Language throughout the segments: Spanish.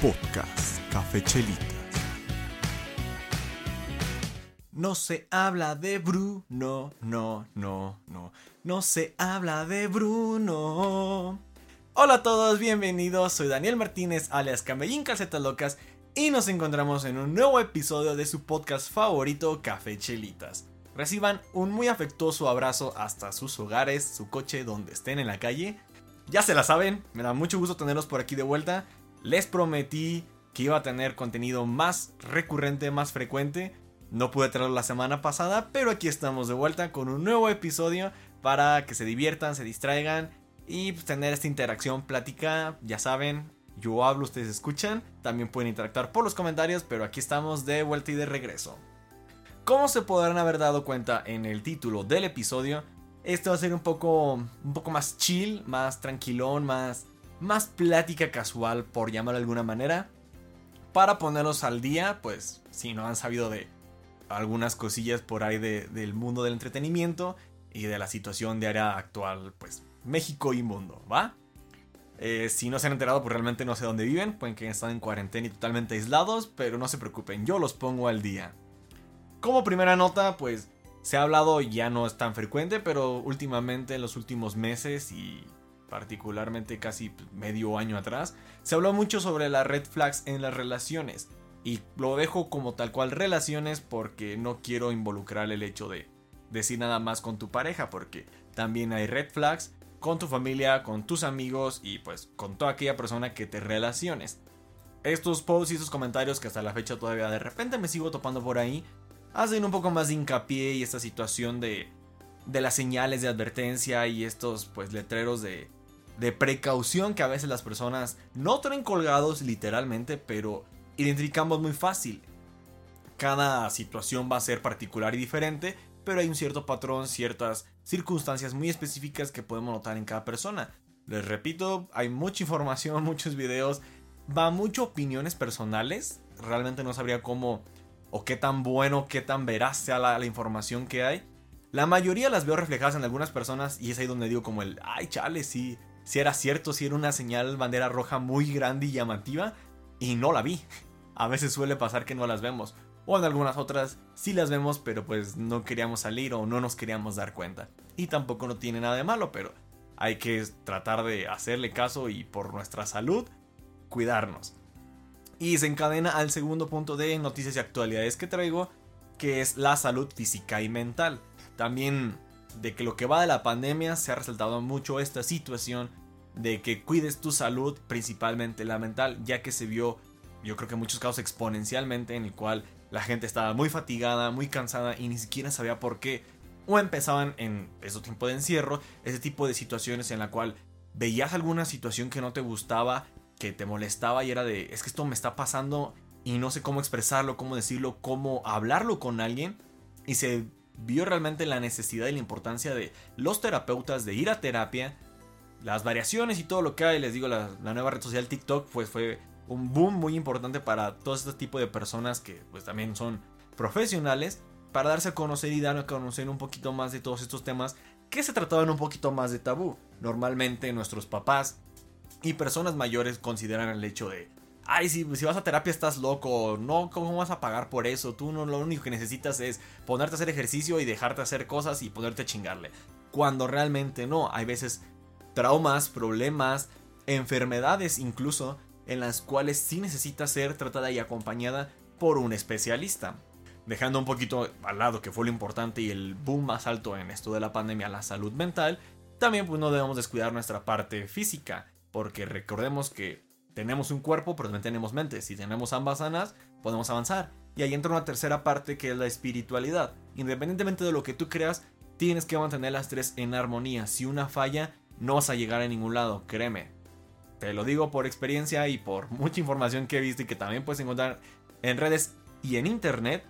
Podcast Café Chelitas. No se habla de Bruno, no, no, no. No se habla de Bruno. Hola a todos, bienvenidos. Soy Daniel Martínez, alias Camellín Calcetas Locas, y nos encontramos en un nuevo episodio de su podcast favorito, Café Chelitas. Reciban un muy afectuoso abrazo hasta sus hogares, su coche, donde estén en la calle. Ya se la saben, me da mucho gusto tenerlos por aquí de vuelta. Les prometí que iba a tener contenido más recurrente, más frecuente. No pude traerlo la semana pasada, pero aquí estamos de vuelta con un nuevo episodio para que se diviertan, se distraigan y pues, tener esta interacción, plática. Ya saben, yo hablo, ustedes escuchan. También pueden interactuar por los comentarios, pero aquí estamos de vuelta y de regreso. Como se podrán haber dado cuenta en el título del episodio, esto va a ser un poco, un poco más chill, más tranquilón, más, más plática casual, por llamarlo de alguna manera. Para ponerlos al día, pues si no han sabido de algunas cosillas por ahí del mundo del entretenimiento y de la situación diaria actual, pues México y mundo, ¿va? Eh, si no se han enterado, pues realmente no sé dónde viven, pueden que están en cuarentena y totalmente aislados, pero no se preocupen, yo los pongo al día. Como primera nota, pues se ha hablado, ya no es tan frecuente, pero últimamente en los últimos meses y particularmente casi medio año atrás, se habló mucho sobre las red flags en las relaciones. Y lo dejo como tal cual relaciones porque no quiero involucrar el hecho de decir nada más con tu pareja, porque también hay red flags con tu familia, con tus amigos y pues con toda aquella persona que te relaciones. Estos posts y estos comentarios que hasta la fecha todavía de repente me sigo topando por ahí, hacen un poco más de hincapié y esta situación de, de las señales de advertencia y estos pues letreros de, de precaución que a veces las personas no traen colgados literalmente, pero identificamos muy fácil. Cada situación va a ser particular y diferente, pero hay un cierto patrón, ciertas circunstancias muy específicas que podemos notar en cada persona. Les repito, hay mucha información, muchos videos, va mucho opiniones personales. Realmente no sabría cómo o qué tan bueno, qué tan veraz sea la, información que hay. La mayoría las veo reflejadas en algunas personas y es ahí donde digo como el, ay chale, sí, si era cierto, si era una señal bandera roja muy grande y llamativa y no la vi. A veces suele pasar que no las vemos. O en algunas otras sí las vemos, pero pues no queríamos salir o no nos queríamos dar cuenta. Y tampoco no tiene nada de malo, pero hay que tratar de hacerle caso y por nuestra salud cuidarnos. Y se encadena al segundo punto de noticias y actualidades que traigo, que es la salud física y mental. También de que lo que va de la pandemia se ha resaltado mucho esta situación de que cuides tu salud, principalmente la mental, ya que se vio, yo creo que en muchos casos exponencialmente, en el cual la gente estaba muy fatigada, muy cansada y ni siquiera sabía por qué. O empezaban en ese tiempo de encierro, ese tipo de situaciones en la cual veías alguna situación que no te gustaba que te molestaba y era de, es que esto me está pasando y no sé cómo expresarlo, cómo decirlo, cómo hablarlo con alguien. Y se vio realmente la necesidad y la importancia de los terapeutas de ir a terapia, las variaciones y todo lo que hay. Les digo, la, nueva red social TikTok pues fue un boom muy importante para todo este tipo de personas que pues también son profesionales para darse a conocer y dar a conocer un poquito más de todos estos temas que se trataban un poquito más de tabú. Normalmente nuestros papás y personas mayores consideran el hecho de, ay, si, vas a terapia estás loco, no, ¿cómo vas a pagar por eso? Tú no, lo único que necesitas es ponerte a hacer ejercicio y dejarte hacer cosas y ponerte a chingarle. Cuando realmente no, hay veces traumas, problemas, enfermedades incluso, en las cuales sí necesita ser tratada y acompañada por un especialista. Dejando un poquito al lado que fue lo importante y el boom más alto en esto de la pandemia, la salud mental, también pues no debemos descuidar nuestra parte física. Porque recordemos que tenemos un cuerpo, pero también tenemos mente. Si tenemos ambas sanas, podemos avanzar. Y ahí entra una tercera parte que es la espiritualidad. Independientemente de lo que tú creas, tienes que mantener las tres en armonía. Si una falla, no vas a llegar a ningún lado, créeme. Te lo digo por experiencia y por mucha información que he visto y que también puedes encontrar en redes y en internet,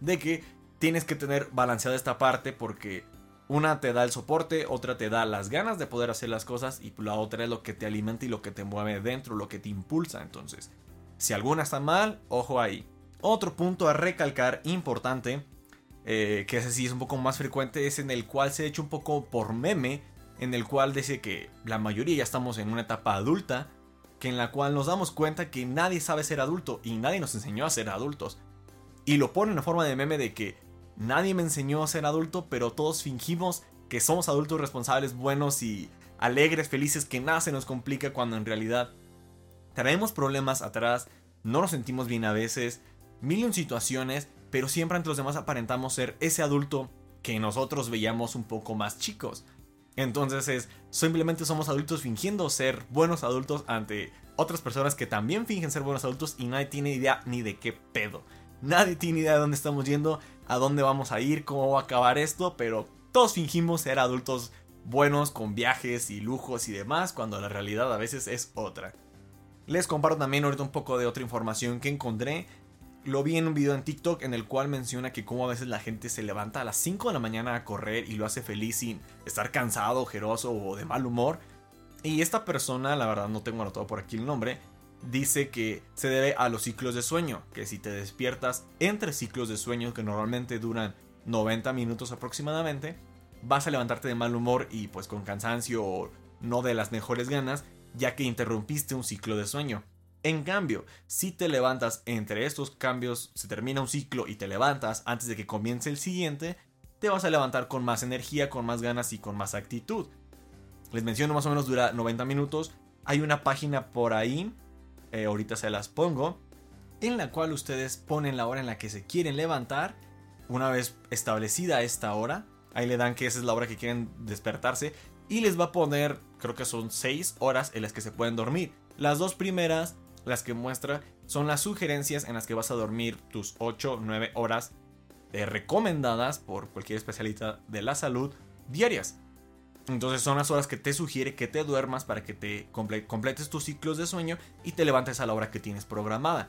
de que tienes que tener balanceada esta parte porque una te da el soporte, otra te da las ganas de poder hacer las cosas y la otra es lo que te alimenta y lo que te mueve dentro, lo que te impulsa. Entonces, si alguna está mal, ojo ahí. Otro punto a recalcar importante, eh, que ese sí es un poco más frecuente, es en el cual se ha hecho un poco por meme, en el cual dice que la mayoría ya estamos en una etapa adulta, que en la cual nos damos cuenta que nadie sabe ser adulto y nadie nos enseñó a ser adultos. Y lo ponen en forma de meme de que nadie me enseñó a ser adulto, pero todos fingimos que somos adultos responsables, buenos y alegres, felices, que nada se nos complica cuando en realidad traemos problemas atrás, no nos sentimos bien a veces, mil situaciones, pero siempre ante los demás aparentamos ser ese adulto que nosotros veíamos un poco más chicos. Entonces es, simplemente somos adultos fingiendo ser buenos adultos ante otras personas que también fingen ser buenos adultos y nadie tiene idea ni de qué pedo. Nadie tiene idea de dónde estamos yendo, a dónde vamos a ir, cómo va a acabar esto, pero todos fingimos ser adultos buenos con viajes y lujos y demás, cuando la realidad a veces es otra. Les comparto también ahorita un poco de otra información que encontré lo vi en un video en TikTok en el cual menciona que como a veces la gente se levanta a las 5 de la mañana a correr y lo hace feliz sin estar cansado, ojeroso o de mal humor. Y esta persona, la verdad no tengo anotado por aquí el nombre, dice que se debe a los ciclos de sueño, que si te despiertas entre ciclos de sueño que normalmente duran 90 minutos aproximadamente, vas a levantarte de mal humor y pues con cansancio o no de las mejores ganas, ya que interrumpiste un ciclo de sueño. En cambio, si te levantas entre estos cambios, se termina un ciclo y te levantas antes de que comience el siguiente, te vas a levantar con más energía, con más ganas y con más actitud. Les menciono más o menos dura 90 minutos. Hay una página por ahí, eh, ahorita se las pongo, en la cual ustedes ponen la hora en la que se quieren levantar. Una vez establecida esta hora, ahí le dan que esa es la hora que quieren despertarse y les va a poner, creo que son 6 horas en las que se pueden dormir. Las dos primeras las que muestra son las sugerencias en las que vas a dormir tus 8 o 9 horas recomendadas por cualquier especialista de la salud diarias. Entonces son las horas que te sugiere que te duermas para que te completes tus ciclos de sueño y te levantes a la hora que tienes programada.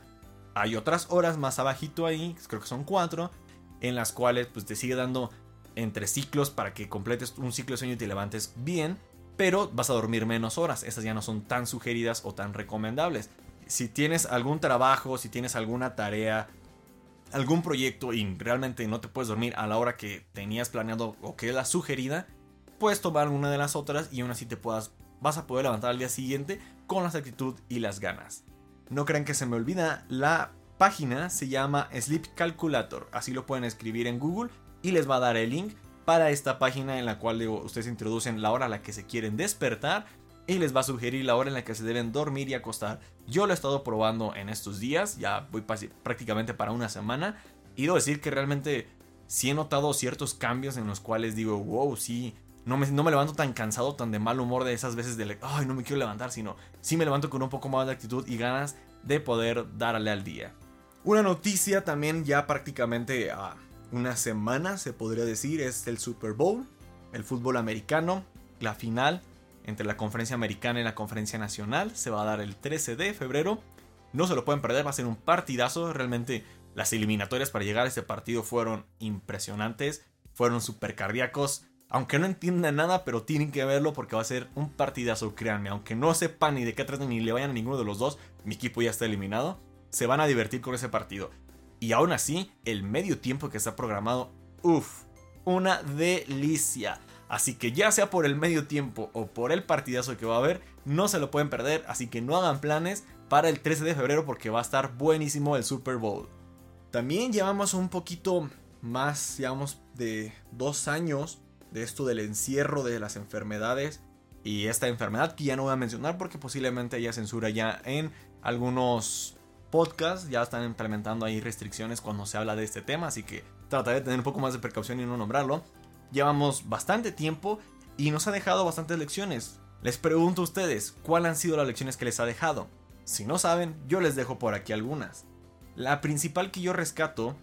Hay otras horas más abajito ahí, creo que son 4, en las cuales pues te sigue dando entre ciclos para que completes un ciclo de sueño y te levantes bien, pero vas a dormir menos horas. Esas ya no son tan sugeridas o tan recomendables si tienes algún trabajo, si tienes alguna tarea, algún proyecto y realmente no te puedes dormir a la hora que tenías planeado o que es la sugerida, puedes tomar una de las otras y aún así te puedas, vas a poder levantar al día siguiente con la actitud y las ganas. No crean que se me olvida, la página se llama Sleep Calculator, así lo pueden escribir en Google y les va a dar el link para esta página en la cual ustedes introducen la hora a la que se quieren despertar y les va a sugerir la hora en la que se deben dormir y acostar. Yo lo he estado probando en estos días, ya voy prácticamente para una semana y debo decir que realmente sí he notado ciertos cambios en los cuales digo, wow, sí, no me, no me levanto tan cansado, tan de mal humor de esas veces de, ay, no me quiero levantar, sino sí me levanto con un poco más de actitud y ganas de poder darle al día. Una noticia también ya prácticamente a una semana se podría decir es el Super Bowl, el fútbol americano, la final entre la conferencia americana y la conferencia nacional. Se va a dar el 13 de febrero. No se lo pueden perder, va a ser un partidazo. Realmente las eliminatorias para llegar a este partido fueron impresionantes, fueron super cardíacos. Aunque no entiendan nada, pero tienen que verlo porque va a ser un partidazo, créanme. Aunque no sepan ni de qué tratan ni le vayan a ninguno de los dos, mi equipo ya está eliminado. Se van a divertir con ese partido. Y aún así, el medio tiempo que está programado, uff, una delicia. Así que ya sea por el medio tiempo o por el partidazo que va a haber, no se lo pueden perder. Así que no hagan planes para el 13 de febrero porque va a estar buenísimo el Super Bowl. También llevamos un poquito más, digamos, de dos años de esto del encierro de las enfermedades. Y esta enfermedad que ya no voy a mencionar porque posiblemente haya censura ya en algunos podcasts. Ya están implementando ahí restricciones cuando se habla de este tema. Así que trataré de tener un poco más de precaución y no nombrarlo. Llevamos bastante tiempo y nos ha dejado bastantes lecciones. Les pregunto a ustedes, ¿cuáles han sido las lecciones que les ha dejado? Si no saben, yo les dejo por aquí algunas. La principal que yo rescato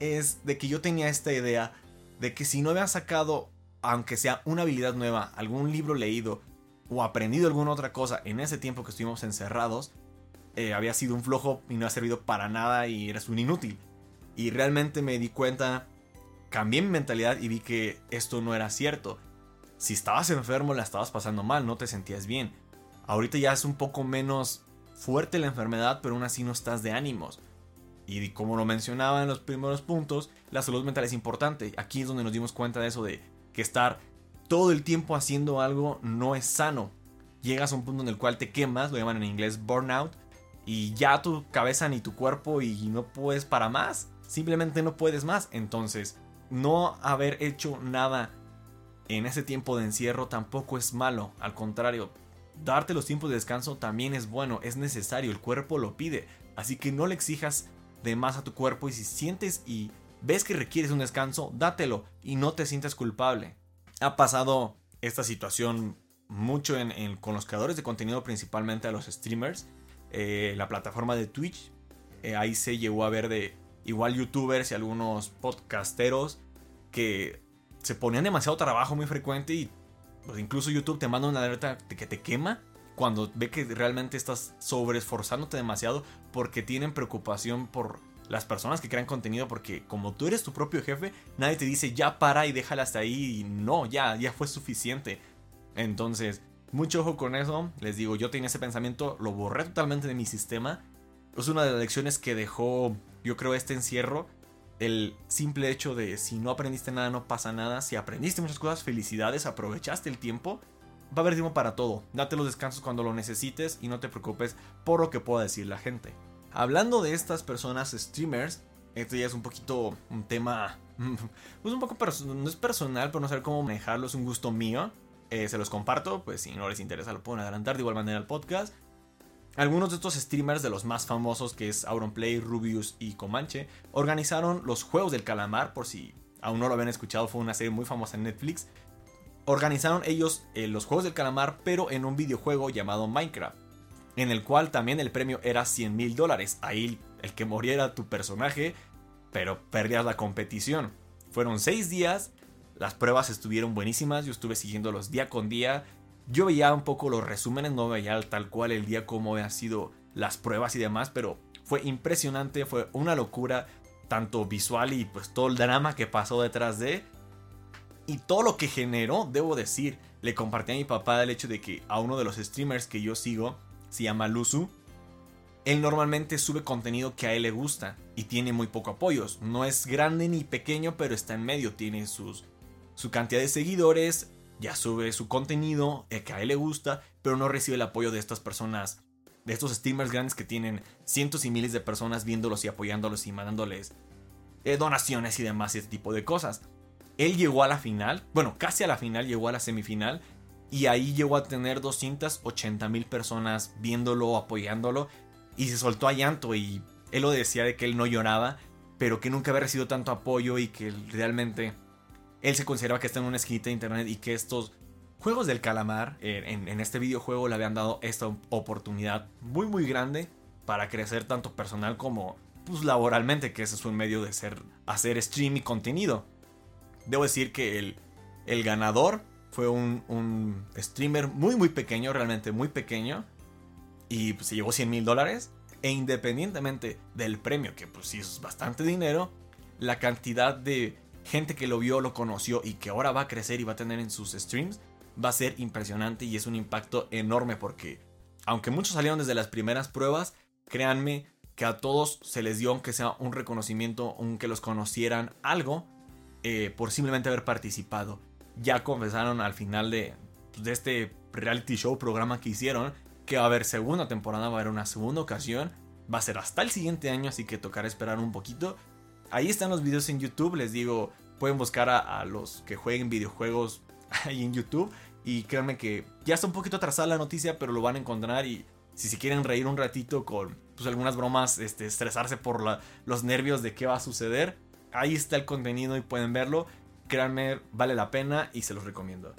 es de que yo tenía esta idea de que si no habían sacado, aunque sea una habilidad nueva, algún libro leído o aprendido alguna otra cosa en ese tiempo que estuvimos encerrados, eh, había sido un flojo y no ha servido para nada y eres un inútil. Y realmente me di cuenta cambié mi mentalidad y vi que esto no era cierto. Si estabas enfermo, la estabas pasando mal, no te sentías bien. Ahorita ya es un poco menos fuerte la enfermedad, pero aún así no estás de ánimos. Y como lo mencionaba en los primeros puntos, la salud mental es importante. Aquí es donde nos dimos cuenta de eso, de que estar todo el tiempo haciendo algo no es sano. llegas a un punto en el cual te quemas, lo llaman en inglés burnout, y ya tu cabeza ni tu cuerpo y no puedes para más, simplemente no puedes más. Entonces, no haber hecho nada en ese tiempo de encierro tampoco es malo, al contrario, darte los tiempos de descanso también es bueno, es necesario, el cuerpo lo pide, así que no le exijas de más a tu cuerpo y si sientes y ves que requieres un descanso, dátelo y no te sientas culpable. Ha pasado esta situación mucho con los creadores de contenido, principalmente a los streamers, eh, la plataforma de Twitch, eh, ahí se llegó a ver de igual youtubers y algunos podcasteros que se ponían demasiado trabajo muy frecuente y pues incluso YouTube te manda una alerta de que te quema cuando ve que realmente estás sobreesforzándote demasiado porque tienen preocupación por las personas que crean contenido porque como tú eres tu propio jefe, nadie te dice ya para y déjala hasta ahí y no, ya, ya fue suficiente. Entonces, mucho ojo con eso, les digo, yo tenía ese pensamiento, lo borré totalmente de mi sistema. Es una de las lecciones que dejó, yo creo, este encierro el simple hecho de si no aprendiste nada no pasa nada, si aprendiste muchas cosas, felicidades, aprovechaste el tiempo, va a haber tiempo para todo. Date los descansos cuando lo necesites y no te preocupes por lo que pueda decir la gente. Hablando de estas personas streamers, esto ya es un poquito un tema, pues un poco no es personal, pero no saber cómo manejarlo, es un gusto mío. Eh, se los comparto, pues si no les interesa lo pueden adelantar de igual manera al podcast. Algunos de estos streamers de los más famosos, que es Auronplay, Rubius y Comanche, organizaron los Juegos del Calamar, por si aún no lo habían escuchado, fue una serie muy famosa en Netflix. Organizaron ellos eh, los Juegos del Calamar, pero en un videojuego llamado Minecraft, en el cual también el premio era 100 mil dólares. Ahí el que moriera tu personaje, pero perdías la competición. Fueron 6 días, las pruebas estuvieron buenísimas, yo estuve siguiéndolos día con día, yo veía un poco los resúmenes, no veía tal cual el día como habían sido las pruebas y demás, pero fue impresionante, fue una locura, tanto visual y pues todo el drama que pasó detrás de... Y todo lo que generó, debo decir, le compartí a mi papá el hecho de que a uno de los streamers que yo sigo, se llama Luzu, él normalmente sube contenido que a él le gusta y tiene muy poco apoyos. No es grande ni pequeño, pero está en medio, tiene sus, su cantidad de seguidores, ya sube su contenido eh, que a él le gusta, pero no recibe el apoyo de estas personas, de estos streamers grandes que tienen cientos y miles de personas viéndolos y apoyándolos y mandándoles eh, donaciones y demás, y este tipo de cosas. Él llegó a la final, bueno, casi a la final, llegó a la semifinal, y ahí llegó a tener 280 mil personas viéndolo, apoyándolo, y se soltó a llanto, y él lo decía de que él no lloraba, pero que nunca había recibido tanto apoyo y que realmente él se consideraba que está en una esquinita de internet y que estos juegos del calamar eh, en, este videojuego le habían dado esta oportunidad muy muy grande para crecer tanto personal como pues laboralmente, que ese es un medio de ser, hacer stream y contenido. Debo decir que el, el ganador fue un, un, streamer muy muy pequeño, realmente muy pequeño, y pues, se llevó 100 mil dólares. E independientemente del premio, que pues sí es bastante dinero, la cantidad de gente que lo vio, lo conoció y que ahora va a crecer y va a tener en sus streams, va a ser impresionante y es un impacto enorme porque, aunque muchos salieron desde las primeras pruebas, créanme que a todos se les dio, aunque sea un reconocimiento, aunque los conocieran algo, eh, por simplemente haber participado. Ya confesaron al final de, de este reality show, programa que hicieron, que va a haber segunda temporada, va a haber una segunda ocasión, va a ser hasta el siguiente año, así que tocará esperar un poquito. Ahí están los videos en YouTube, les digo, pueden buscar a, los que jueguen videojuegos ahí en YouTube. Y créanme que ya está un poquito atrasada la noticia, pero lo van a encontrar. Y si se quieren reír un ratito con pues, algunas bromas, este, estresarse por los nervios de qué va a suceder, ahí está el contenido y pueden verlo. Créanme, vale la pena y se los recomiendo.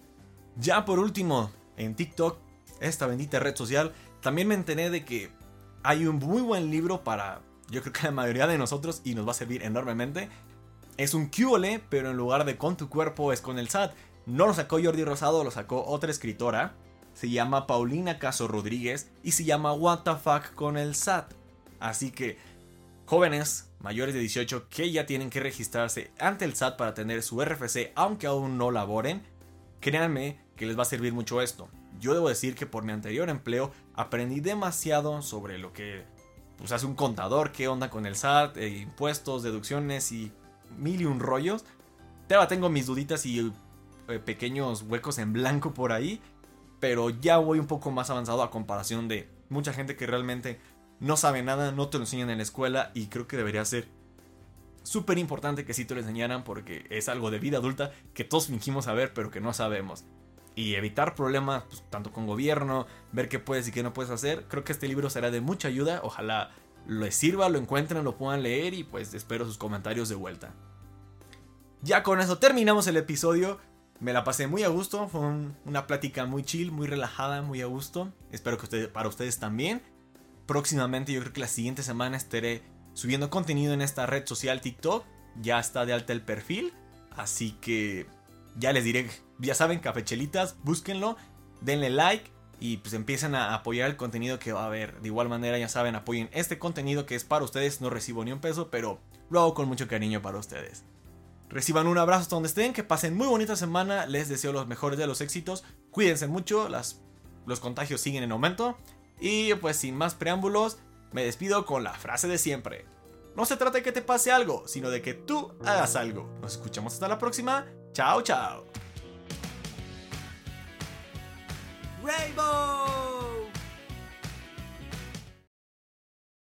Ya por último, en TikTok, esta bendita red social, también me enteré de que hay un muy buen libro para yo creo que la mayoría de nosotros y nos va a servir enormemente. Es un QOLE, pero en lugar de con tu cuerpo es con el SAT. No lo sacó Jordi Rosado, lo sacó otra escritora. Se llama Paulina Caso Rodríguez y se llama What the fuck con el SAT. Así que, jóvenes mayores de 18 que ya tienen que registrarse ante el SAT para tener su RFC, aunque aún no laboren, créanme que les va a servir mucho esto. Yo debo decir que por mi anterior empleo aprendí demasiado sobre lo que pues hace un contador, qué onda con el SAT, eh, impuestos, deducciones y mil y un rollos. Pero tengo mis duditas y eh, pequeños huecos en blanco por ahí. pero ya voy un poco más avanzado a comparación de mucha gente que realmente no sabe nada, no te lo enseñan en la escuela y creo que debería ser súper importante que sí te lo enseñaran porque es algo de vida adulta que todos fingimos saber pero que no sabemos. Y evitar problemas pues, tanto con gobierno, ver qué puedes y qué no puedes hacer. Creo que este libro será de mucha ayuda. Ojalá les sirva, lo encuentren, lo puedan leer y pues espero sus comentarios de vuelta. Ya con eso terminamos el episodio. Me la pasé muy a gusto, fue una plática muy chill, muy relajada, muy a gusto. Espero que para ustedes también. Próximamente, yo creo que la siguiente semana estaré subiendo contenido en esta red social TikTok. Ya está de alta el perfil, así que ya les diré, ya saben, cafechelitas, búsquenlo, denle like y pues empiecen a apoyar el contenido que va a haber. De igual manera, ya saben, apoyen este contenido que es para ustedes, no recibo ni un peso, pero lo hago con mucho cariño para ustedes. Reciban un abrazo hasta donde estén, que pasen muy bonita semana, les deseo los mejores de los éxitos, cuídense mucho, las, los contagios siguen en aumento y pues sin más preámbulos, me despido con la frase de siempre. No se trata de que te pase algo, sino de que tú hagas algo. Nos escuchamos hasta la próxima. Chao, chao. Rainbow!